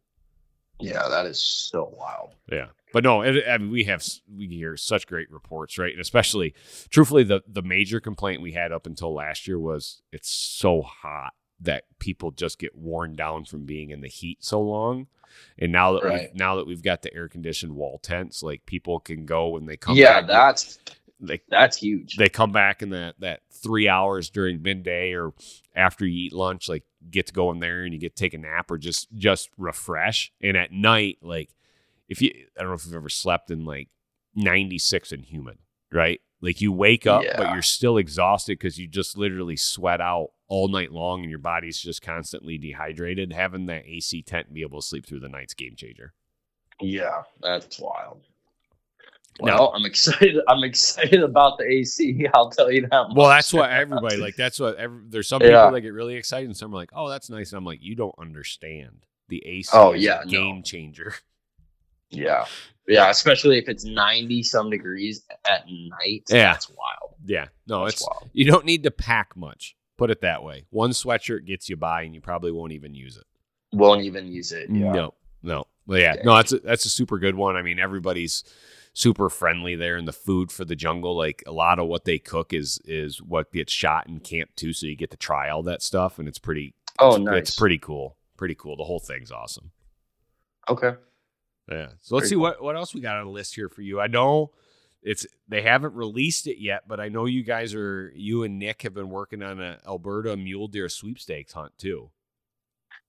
Yeah, that is so wild. yeah but no it, I mean, we have we hear such great reports right and especially truthfully the the major complaint we had up until last year was it's so hot that people just get worn down from being in the heat so long and now that Right. we've, now that we've got the air conditioned wall tents like people can go when they come yeah, back that's like that's huge. they come back in that that three hours during midday or after you eat lunch like get to go in there and you get to take a nap or just just refresh. And at night like if you i don't know if you've ever slept in like 96 and humid right? Like you wake up but you're still exhausted because you just literally sweat out all night long and your body's just constantly dehydrated. Having that ac tent and be able to sleep through the night's game changer. Yeah, that's wild. No. I'm excited. I'm excited about the AC. I'll tell you that. Well, that's what everybody like. That's what every, there's some Yeah. people that get really excited, and some are like, "Oh, that's nice." And I'm like, "You don't understand. The AC Oh, yeah, a no. game changer." Yeah, yeah. Especially if it's 90 some degrees at night. Yeah. that's wild. Yeah, no, That's it's wild. you don't need to pack much. Put it that way. One sweatshirt gets you by, and you probably won't even use it. Won't even use it. Yeah. No, no, But yeah, Yeah. no, that's a, that's a super good one. I mean, everybody's super friendly there, and the food for the jungle, like a lot of what they cook is is what gets shot in camp too. So you get to try all that stuff, and it's pretty. Oh, it's, nice. It's pretty cool. Pretty cool. The whole thing's awesome. Okay. Yeah. So let's see cool. what what else we got on the list here for you. I know it's they haven't released it yet, but I know you guys are you and Nick have been working on a Alberta mule deer sweepstakes hunt too.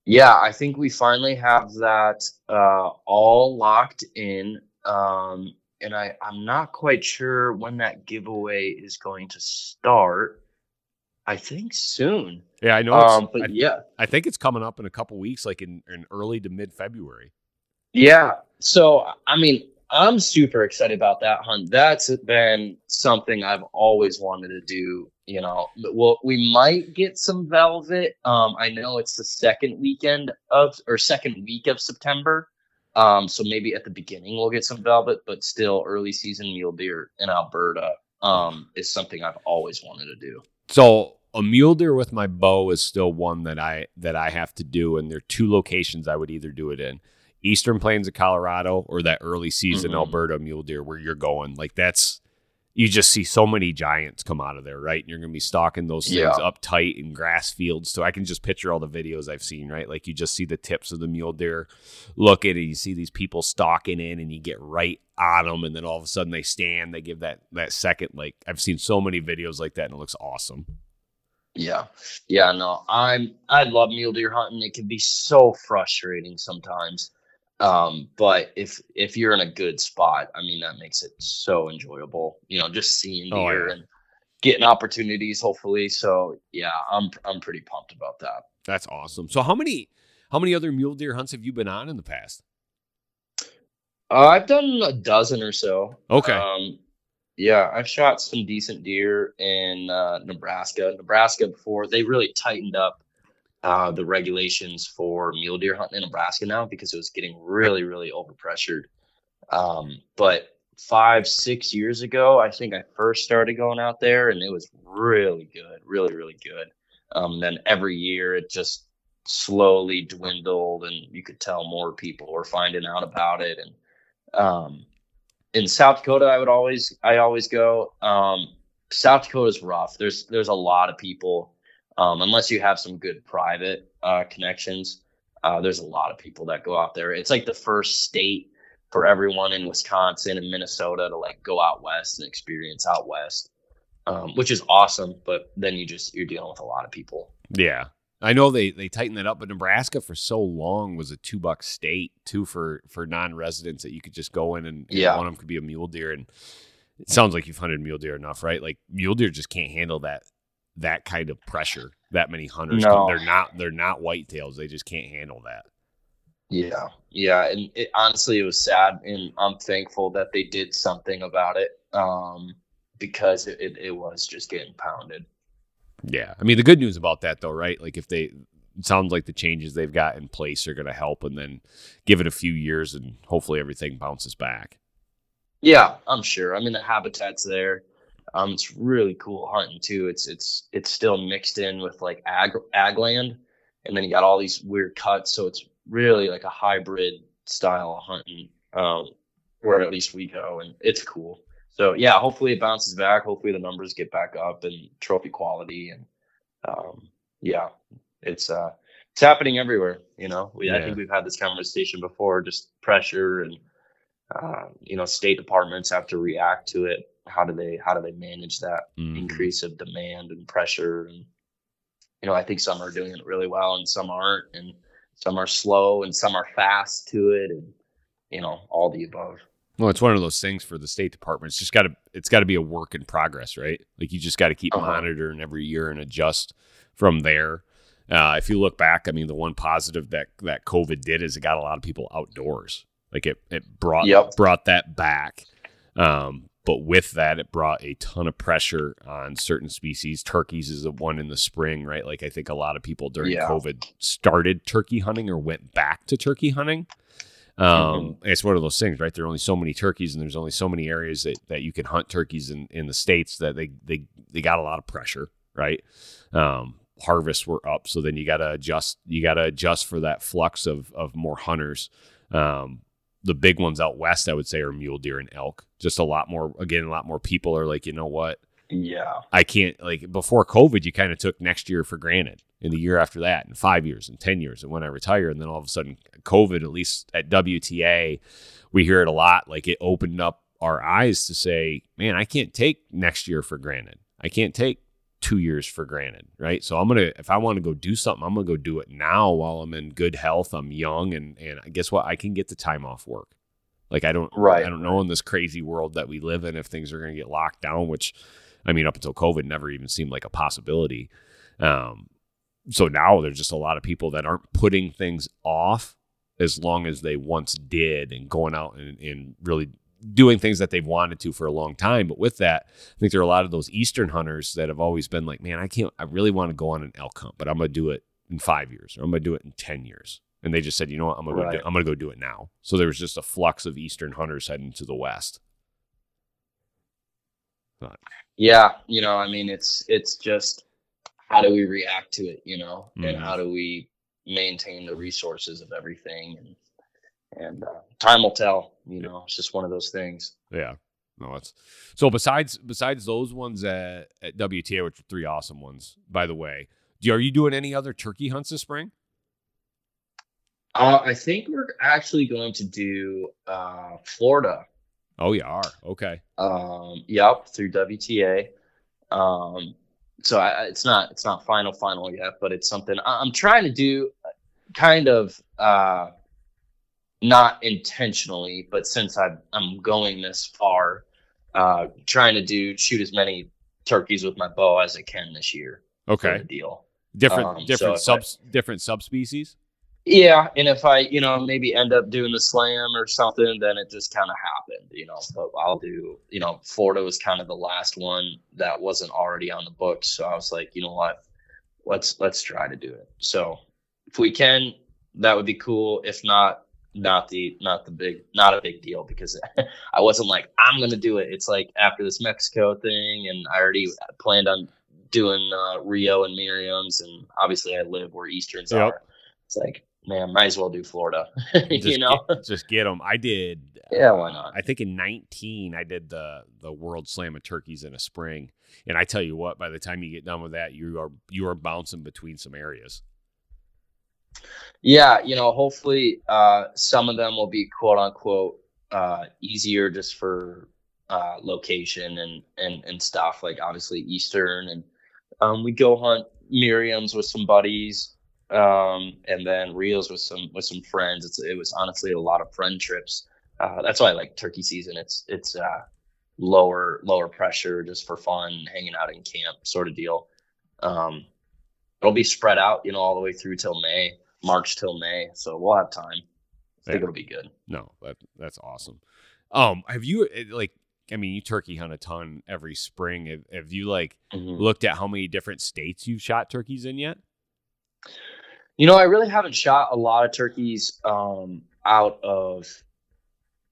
Yeah, I think we finally have that uh, all locked in. Um, and I, I'm not quite sure when that giveaway is going to start. I think soon. Yeah, I know. Um, but I, yeah, I think it's coming up in a couple weeks, like in, in early to mid February. Yeah. So, I mean, I'm super excited about that hunt. That's been something I've always wanted to do. You know, well, we might get some velvet. Um, I know it's the second weekend of or second week of September. Um, so maybe at the beginning we'll get some velvet, but still early season mule deer in Alberta um is something I've always wanted to do. So a mule deer with my bow is still one that I that I have to do, and there are two locations I would either do it in: Eastern Plains of Colorado or that early season Mhm. Alberta mule deer where you're going. Like that's you just see so many giants come out of there, right? And you're gonna be stalking those things Yeah. up tight in grass fields. So I can just picture all the videos I've seen, right? Like you just see the tips of the mule deer looking, and you see these people stalking in, and you get right on them, and then all of a sudden they stand, they give that that second. Like I've seen so many videos like that, and it looks awesome. Yeah. Yeah, no. I'm I love mule deer hunting. It can be so frustrating sometimes. Um, but if if you're in a good spot, I mean that makes it so enjoyable. You know, just seeing Oh, deer yeah. and getting opportunities hopefully. So yeah, I'm I'm pretty pumped about that. That's awesome. So how many how many other mule deer hunts have you been on in the past? Uh, I've done a dozen or so. Okay. Um, yeah, I've shot some decent deer in uh, Nebraska. Nebraska before they really tightened up uh, the regulations for mule deer hunting in Nebraska now because it was getting really, really overpressured. Um, but five, six years ago, I think I first started going out there and it was really good, really, really good. Um, then every year it just slowly dwindled and you could tell more people were finding out about it. And um, in South Dakota, I would always, I always go. Um, South Dakota is rough. There's, there's a lot of people um, unless you have some good private uh, connections. Uh, there's a lot of people that go out there. It's like the first state for everyone in Wisconsin and Minnesota to like go out west and experience out west, um, which is awesome. But then you just you're dealing with a lot of people. Yeah, I know they they tightened that up, but Nebraska for so long was a two buck state too for for non residents that you could just go in and, and Yeah. one of them could be a mule deer. And it sounds like you've hunted mule deer enough, right? Like mule deer just can't handle that that kind of pressure. That many hunters, No. they're not they're not whitetails. They just can't handle that. Yeah, yeah, and it, honestly, it was sad, and I'm thankful that they did something about it um, because it, it, it was just getting pounded. Yeah, I mean the good news about that though, right? Like if they it sounds like the changes they've got in place are going to help, and then give it a few years, and hopefully everything bounces back. Yeah, I'm sure. I mean, the habitat's there. Um, it's really cool hunting too. It's it's it's still mixed in with like ag ag land, and then you got all these weird cuts. So it's really like a hybrid style of hunting. Um, where at least we go, and it's cool. So yeah, hopefully it bounces back. Hopefully the numbers get back up and trophy quality, and um, yeah, it's uh, it's happening everywhere. You know, we I think we've had this conversation before. Just pressure and uh, you know, state departments have to react to it. How do they how do they manage that Mhm. increase of demand and pressure? And you know, I think some are doing it really well and some aren't, and some are slow and some are fast to it, and you know, all the above. Well, it's one of those things for the State Department. It's just got to it's got to be a work in progress, right? Like you just got to keep Uh-huh. monitoring every year and adjust from there. Uh, if you look back, I mean, the one positive that that COVID did is it got a lot of people outdoors. Like it it brought Yep. brought that back. Um, but with that, it brought a ton of pressure on certain species. Turkeys is the one in the spring, right? Like I think a lot of people during Yeah. COVID started turkey hunting or went back to turkey hunting. Um, It's one of those things, right? There are only so many turkeys, and there's only so many areas that, that you can hunt turkeys in, in the states that they they they got a lot of pressure, right? Um, harvests were up, so then you got to adjust. You got to adjust for that flux of of more hunters. Um, the big ones out west, I would say, are mule deer and elk. Just a lot more. Again, a lot more people are like, you know what? Yeah. I can't like before COVID, you kind of took next year for granted, and the year after that, and five years, and ten years, and when I retire, and then all of a sudden, COVID, at least at WTA, we hear it a lot. Like it opened up our eyes to say, man, I can't take next year for granted. I can't take two years for granted, right? So I'm gonna, if I want to go do something, I'm gonna go do it now while I'm in good health. I'm young, and and guess what? I can get the time off work. Like I don't, Right, I don't know in this crazy world that we live in if things are to get locked down, which I mean, up until COVID, never even seemed like a possibility. Um, so now there's just a lot of people that aren't putting things off as long as they once did and going out and, and really doing things that they've wanted to for a long time. But with that, I think there are a lot of those Eastern hunters that have always been like, man, I can't, I really want to go on an elk hunt, but I'm going to do it in five years or I'm going to do it in 10 years. And they just said, you know what, I'm going to Right. I'm going to go do it now. So there was just a flux of Eastern hunters heading to the West. Yeah, you know, I mean, it's it's just how do we react to it, you know, Mhm. and how do we maintain the resources of everything, and and uh, time will tell. You know, it's just one of those things. Yeah. No, it's so besides besides those ones at, at WTA, which are three awesome ones, by the way. Do are you doing any other turkey hunts this spring? Uh, I think we're actually going to do uh, Florida. Oh, you are. Okay. Um, yep, through WTA. Um, so I, I- it's not it's not final final yet, but it's something I- I'm trying to do, kind of uh, not intentionally, but since I I'm going this far, uh, trying to do shoot as many turkeys with my bow as I can this year. Okay. deal. Different Um, so different subs different subspecies. Yeah, and if I, you know, maybe end up doing the slam or something, then it just kind of happened, you know. But I'll do, you know, Florida was kind of the last one that wasn't already on the books, so I was like, you know what, let's let's try to do it. So if we can, that would be cool. If not, not the not the big not a big deal because I wasn't like I'm gonna do it. It's like after this Mexico thing, and I already planned on doing uh, Rio and Merriam's, and obviously I live where Easterns Yep. are. It's like man, might as well do Florida. you Just know? get, just get them. I did. Yeah, why not? I think in 19, I did the the World Slam of Turkeys in a spring, and I tell you what, by the time you get done with that, you are you are bouncing between some areas. Yeah, you know, hopefully uh, some of them will be quote unquote uh, easier just for uh, location and, and and stuff. Like obviously Eastern, and um, we go hunt Merriam's with some buddies, um, and then Rios with some with some friends. It's it was honestly a lot of friend trips. Uh, that's why I like turkey season. It's it's uh, lower lower pressure, just for fun, hanging out in camp sort of deal. Um, it'll be spread out, you know, all the way through till May. March till May, so we'll have time. I think Yeah. it'll be good. No, that that's awesome. Um, have you eh, like? I mean, you turkey hunt a ton every spring. Have, have you like Mhm. looked at how many different states you've shot turkeys in yet? You know, I really haven't shot a lot of turkeys um, out of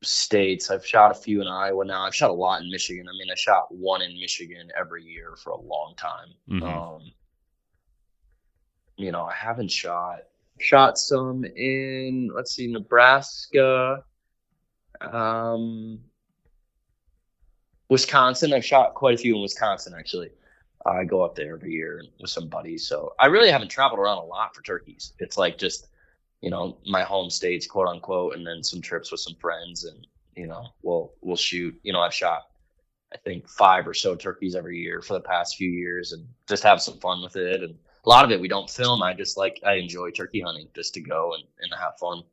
states. I've shot a few in Iowa now. I've shot a lot in Michigan. I mean, I shot one in Michigan every year for a long time. Mhm. Um, you know, I haven't shot shot some in let's see, Nebraska, um, Wisconsin. I've shot quite a few in Wisconsin actually. I go up there every year with some buddies, so I really haven't traveled around a lot for turkeys. It's like just you know my home states, quote unquote, and then some trips with some friends, and you know we'll we'll shoot. You know, I've shot I think five or so turkeys every year for the past few years, and just have some fun with it. And a lot of it we don't film. I just like I enjoy turkey hunting just to go and, and have fun.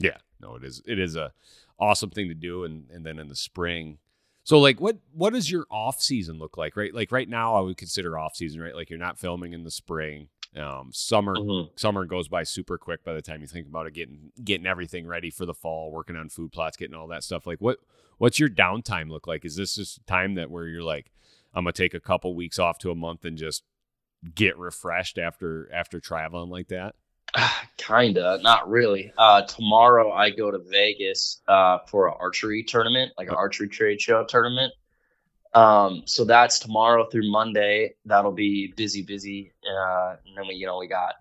Yeah, no, it is. It is a awesome thing to do, and and then in the spring. So like, what what does your off season look like? Right, like right now, I would consider off season. Right, like you're not filming in the spring. Um, summer Mhm. summer goes by super quick by the time you think about it. Getting getting everything ready for the fall, working on food plots, getting all that stuff. Like, what what's your downtime look like? Is this just time that where you're like, I'm gonna take a couple weeks off to a month and just get refreshed after after traveling like that? Kinda, not really. Uh, tomorrow I go to Vegas uh, for an archery tournament, like an archery trade show tournament. Um, so that's tomorrow through Monday. That'll be busy, busy. Uh, and then we, you know, we got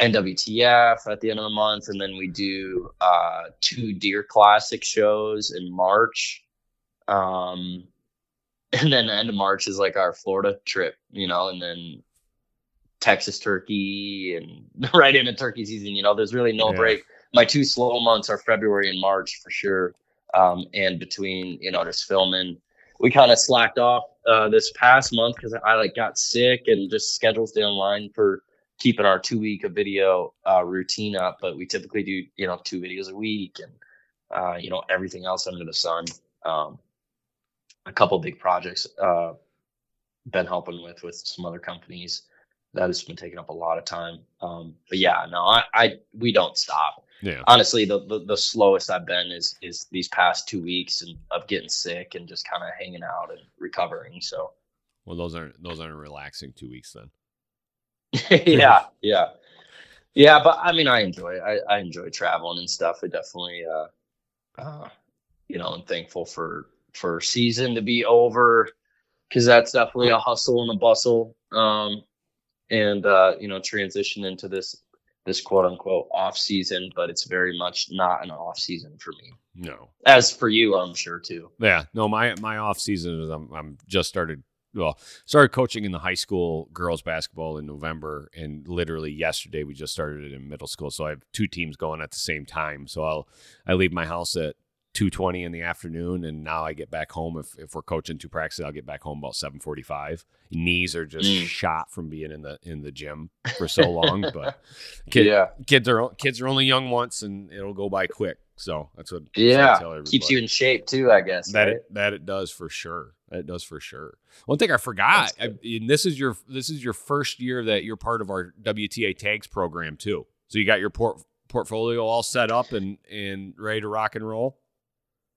NWTF at the end of the month, and then we do uh, two Deer Classic shows in March. Um, and then the end of March is like our Florida trip, you know, and then Texas turkey and right into turkey season. You know, there's really no Yeah. break. My two slow months are February and March for sure. Um, and between, you know, just filming, we kind of slacked off uh, this past month because I like got sick and just schedules didn't align for keeping our two week of video uh, routine up. But we typically do, you know, two videos a week and, uh, you know, everything else under the sun. Um, a couple big projects uh, been helping with with some other companies that has been taking up a lot of time. Um, but yeah, no, I, I we don't stop. Yeah. Honestly, the, the the slowest I've been is is these past two weeks and of getting sick and just kind of hanging out and recovering. So Well, those aren't those aren't relaxing two weeks then. yeah, yeah, yeah. But I mean, I enjoy I, I enjoy traveling and stuff. I definitely, uh, uh, you know, I'm thankful for for season to be over because that's definitely a hustle and a bustle. Um, and uh, you know, transition into this this quote unquote off season, but it's very much not an off season for me. No. As for you, I'm sure too. Yeah. No, my my off season is I'm I'm just started well, started coaching in the high school girls basketball in November and literally yesterday we just started it in middle school. So I have two teams going at the same time. So I'll I leave my house at 2:20 in the afternoon and now I get back home if if we're coaching two practices I'll get back home about 7:45. Knees are just Mm. shot from being in the in the gym for so long, but kid, yeah, kids are kids are only young once and it'll go by quick. So that's what yeah. Keeps you in shape too, I guess. That right? it, that it does for sure. That it does for sure. One thing I forgot, I, and this is your this is your first year that you're part of our WTA tags program too. So you got your port, portfolio all set up and and ready to rock and roll.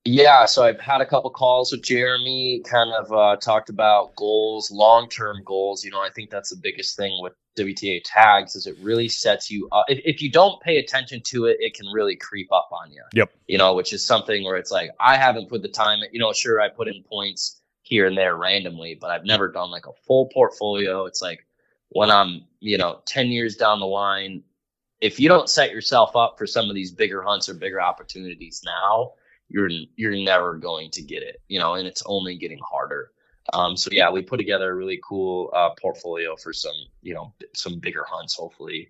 Yeah, so I've had a couple calls with Jeremy, kind of uh, talked about goals, long term goals. You know, I think that's the biggest thing with WTA tags is it really sets you up. If, if you don't pay attention to it, it can really creep up on you. Yep. You know, which is something where it's like I haven't put the time. You know, sure I put in points here and there randomly, but I've never done like a full portfolio. It's like when I'm you know ten years down the line, if you don't set yourself up for some of these bigger hunts or bigger opportunities now, you're you're never going to get it. You know, and it's only getting harder. Um, so yeah, we put together a really cool uh, portfolio for some, you know, some bigger hunts. Hopefully,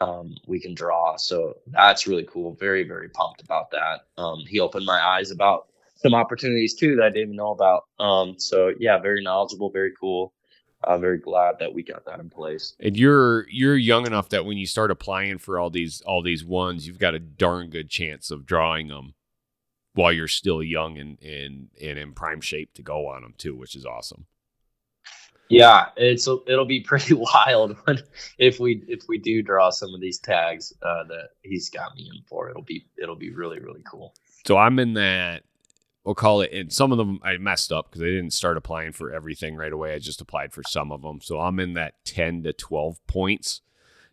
um, we can draw. So that's really cool. Very, very pumped about that. Um, he opened my eyes about some opportunities too that I didn't even know about. Um, so yeah, very knowledgeable, very cool. I'm very glad that we got that in place. And you're you're young enough that when you start applying for all these all these ones, you've got a darn good chance of drawing them while you're still young and and and in prime shape to go on them too, which is awesome. Yeah, it's it'll be pretty wild when if we if we do draw some of these tags uh, that he's got me in for. It'll be it'll be really really cool. So I'm in that. We'll call it. And some of them I messed up because I didn't start applying for everything right away. I just applied for some of them. So I'm in that 10 to 12 points,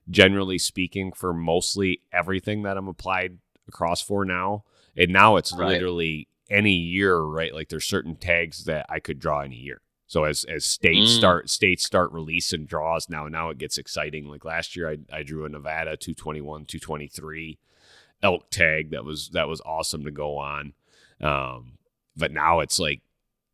generally speaking, for mostly everything that I'm applied across for now. And now it's right. literally any year, right? Like there's certain tags that I could draw in a year. So as as states mm. start states start releasing draws now, now it gets exciting. Like last year, I, I drew a Nevada 221, 223 elk tag that was that was awesome to go on. Um, but now it's like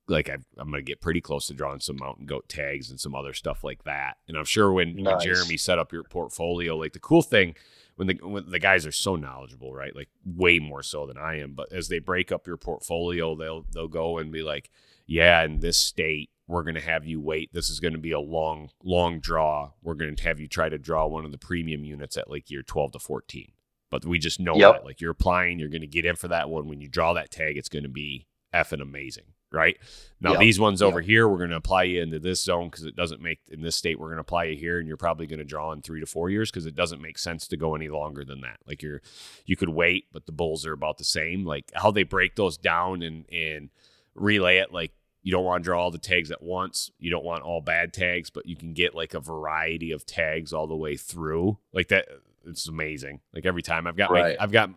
like I, am going to get pretty close to drawing some mountain goat tags and some other stuff like that. And I'm sure when, nice. when Jeremy set up your portfolio, like the cool thing when the when the guys are so knowledgeable, right? Like way more so than I am. But as they break up your portfolio, they'll they'll go and be like, yeah, in this state, we're going to have you wait. This is going to be a long long draw. We're going to have you try to draw one of the premium units at like year 12 to 14. But we just know yep. that like you're applying, you're going to get in for that one. When you draw that tag, it's going to be effing amazing right? Now yep. these ones over yep. here, we're going to apply you into this zone because it doesn't make in this state. We're going to apply you here, and you're probably going to draw in three to four years because it doesn't make sense to go any longer than that. Like you're, you could wait, but the bulls are about the same. Like how they break those down and and relay it. Like you don't want to draw all the tags at once. You don't want all bad tags, but you can get like a variety of tags all the way through. Like that it's amazing. Like every time I've got right. my I've got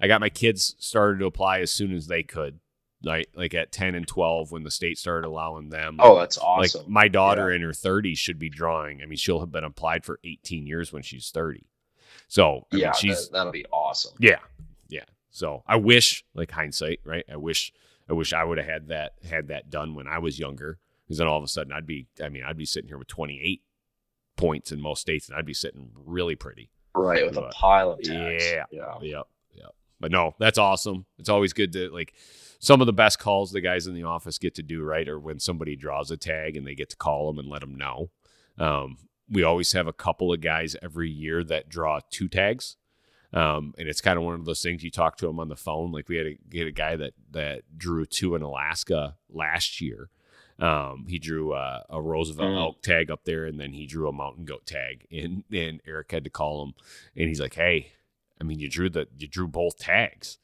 I got my kids started to apply as soon as they could like like at 10 and 12 when the state started allowing them. Oh that's awesome. like my daughter yeah. in her 30s should be drawing. I mean she'll have been applied for 18 years when she's 30 so I yeah mean, she's that, that'll be awesome. Yeah yeah. So i wish like hindsight right? I wish i wish i would have had that had that done when i was younger because then all of a sudden i'd be i mean i'd be sitting here with 28 points in most states and i'd be sitting really pretty. Right with but, a pile of tags. yeah. Yeah. Yeah yeah but no that's awesome it's always good to like some of the best calls the guys in the office get to do right Or when somebody draws a tag and they get to call them and let them know. Um, we always have a couple of guys every year that draw two tags. Um, and it's kind of one of those things you talk to them on the phone. Like we had a, get a guy that, that drew two in Alaska last year. Um, he drew a, a Roosevelt mm. elk tag up there, and then he drew a mountain goat tag. And and Eric had to call him, and he's like, "Hey, I mean, you drew the you drew both tags,"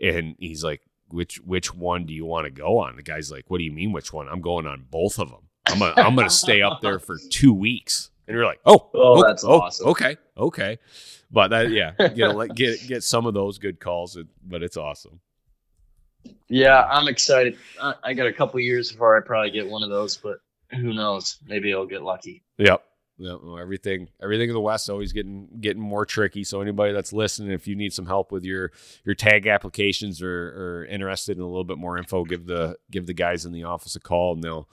and he's like, which which one do you want to go on? The guy's like, what do you mean which one? I'm going on both of them. I'm gonna I'm gonna stay up there for two weeks. And you're like, oh, oh, that's oh, awesome. Okay, okay, but that yeah, get get get some of those good calls, but it's awesome. Yeah, I'm excited. I, I got a couple years before I probably get one of those, but who knows? Maybe I'll get lucky. Yep. Well, everything everything in the West is always getting getting more tricky. So anybody that's listening, if you need some help with your your tag applications or, or interested in a little bit more info, give the give the guys in the office a call and they'll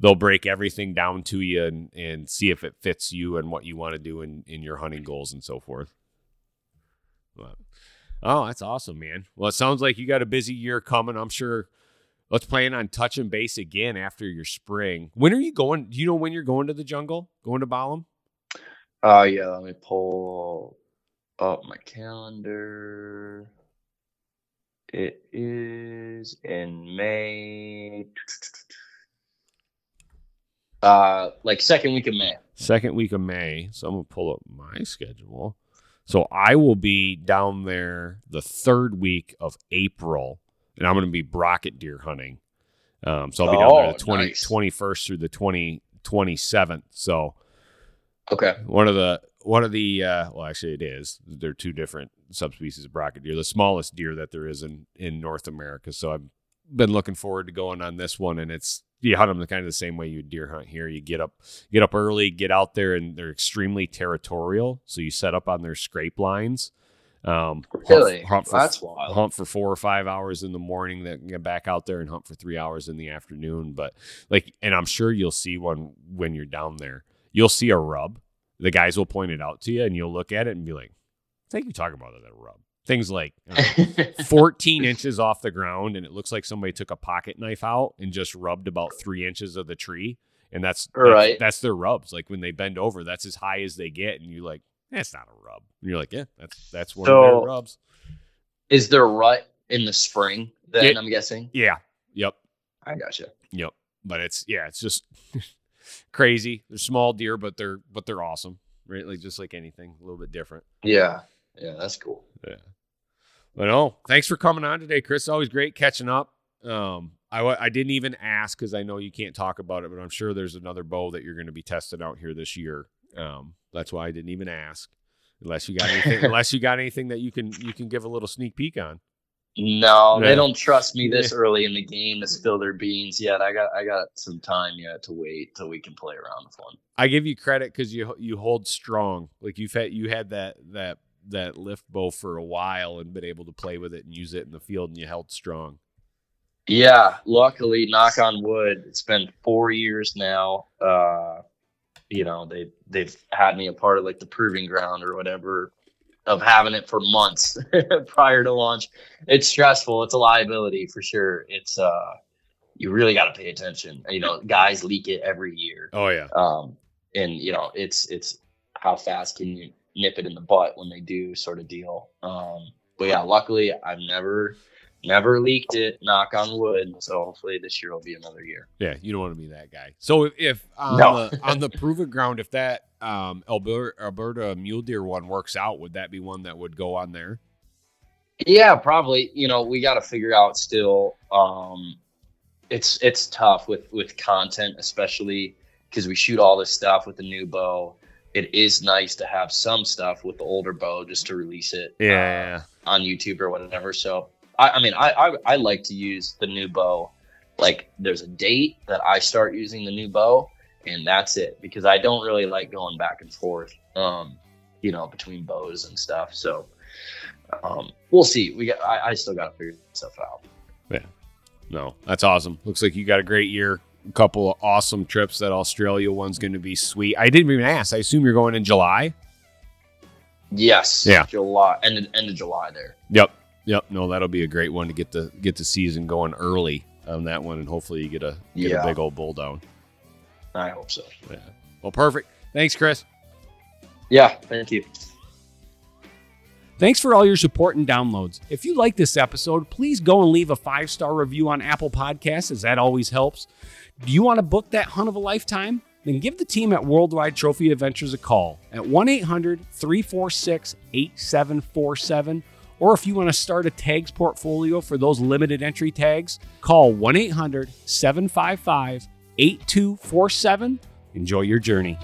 they'll break everything down to you and, and see if it fits you and what you want to do in, in your hunting goals and so forth. But, oh, that's awesome, man. Well, it sounds like you got a busy year coming. I'm sure let's plan on touching base again after your spring. When are you going? Do you know when you're going to the jungle? Going to Balam? Oh uh, yeah, let me pull up my calendar. It is in May. Uh, like second week of May. Second week of May. So I'm gonna pull up my schedule. So I will be down there the third week of April and I'm going to be brocket deer hunting. Um, so I'll be down there the 20, nice. 21st through the 20, 27th. So Okay. One of the one of the uh, well, actually, it is. They're two different subspecies of brocket deer. The smallest deer that there is in in North America. So I've been looking forward to going on this one, and it's you hunt them the kind of the same way you deer hunt here. You get up, get up early, get out there, and they're extremely territorial. So you set up on their scrape lines. Um, hunt- Really? hunt, for That's wild. hunt for four or five hours in the morning, then get back out there and hunt for three hours in the afternoon. But like, and I'm sure you'll see one when you're down there. You'll see a rub. The guys will point it out to you, and you'll look at it and be like, "I think you talk about that rub." Things like uh, 14 inches off the ground, and it looks like somebody took a pocket knife out and just rubbed about three inches of the tree, and that's that's, Right. that's their rubs. Like when they bend over, that's as high as they get, and you're like, "That's not a rub." And you're like, "Yeah, that's that's one of their rubs." Is there rut in the spring? Then Yeah. I'm guessing. Yeah. Yep. I gotcha. Yep. But it's yeah, it's just crazy. They're small deer, but they're but they're awesome. Right? Like just like anything, a little bit different. Yeah. Yeah, that's cool. Yeah. But no, thanks for coming on today, Chris. Always great catching up. Um, I I didn't even ask because I know you can't talk about it, but I'm sure there's another bow that you're going to be testing out here this year. Um, that's why I didn't even ask, unless you got anything, unless you got anything that you can you can give a little sneak peek on. No, they don't trust me this early in the game to spill their beans yet. I got I got some time yet to wait till we can play around with one. I give you credit because you you hold strong. Like you've had you had that that that lift bow for a while and been able to play with it and use it in the field, and you held strong. Yeah, luckily, knock on wood, it's been four years now. Uh, you know, they they've had me a part of like the proving ground or whatever of having it for months prior to launch. It's stressful. It's a liability for sure. It's uh, you really got to pay attention. You know, guys leak it every year. Oh yeah, um, and you know it's it's how fast can you nip it in the butt when they do sort of deal um, but yeah luckily i've never never leaked it knock on wood so hopefully this year will be another year yeah. You don't want to be that guy. So if, if on No. the on the proving ground, if that um Alberta, Alberta mule deer one works out, would that be one that would go on there? yeah probably you know we got to figure out still um it's it's tough with with content especially because we shoot all this stuff with the new bow it is nice to have some stuff with the older bow just to release it uh, on YouTube or whatever. So I, I mean, I, I I like to use the new bow. Like there's a date that I start using the new bow, and that's it because I don't really like going back and forth, um, you know, between bows and stuff. So um, we'll see. We got I, I still got to figure stuff out. Yeah. No, that's awesome. Looks like you got a great year. A couple of awesome trips. That Australia one's going to be sweet. I didn't even ask. I assume you're going in July. Yes. Yeah. July end of, end of July there. Yep. Yep. No, that'll be a great one to get the get the season going early on that one, and hopefully you get a get Yeah. a big old bull down. I hope so. Yeah. Well, perfect. Thanks, Chris. Yeah. Thank you. Thanks for all your support and downloads. If you like this episode, please go and leave a five star review on Apple Podcasts, as that always helps. Do you want to book that hunt of a lifetime? Then give the team at Worldwide Trophy Adventures a call at 1 800 346 8747. Or if you want to start a tags portfolio for those limited entry tags, call 1 800 755 8247. Enjoy your journey.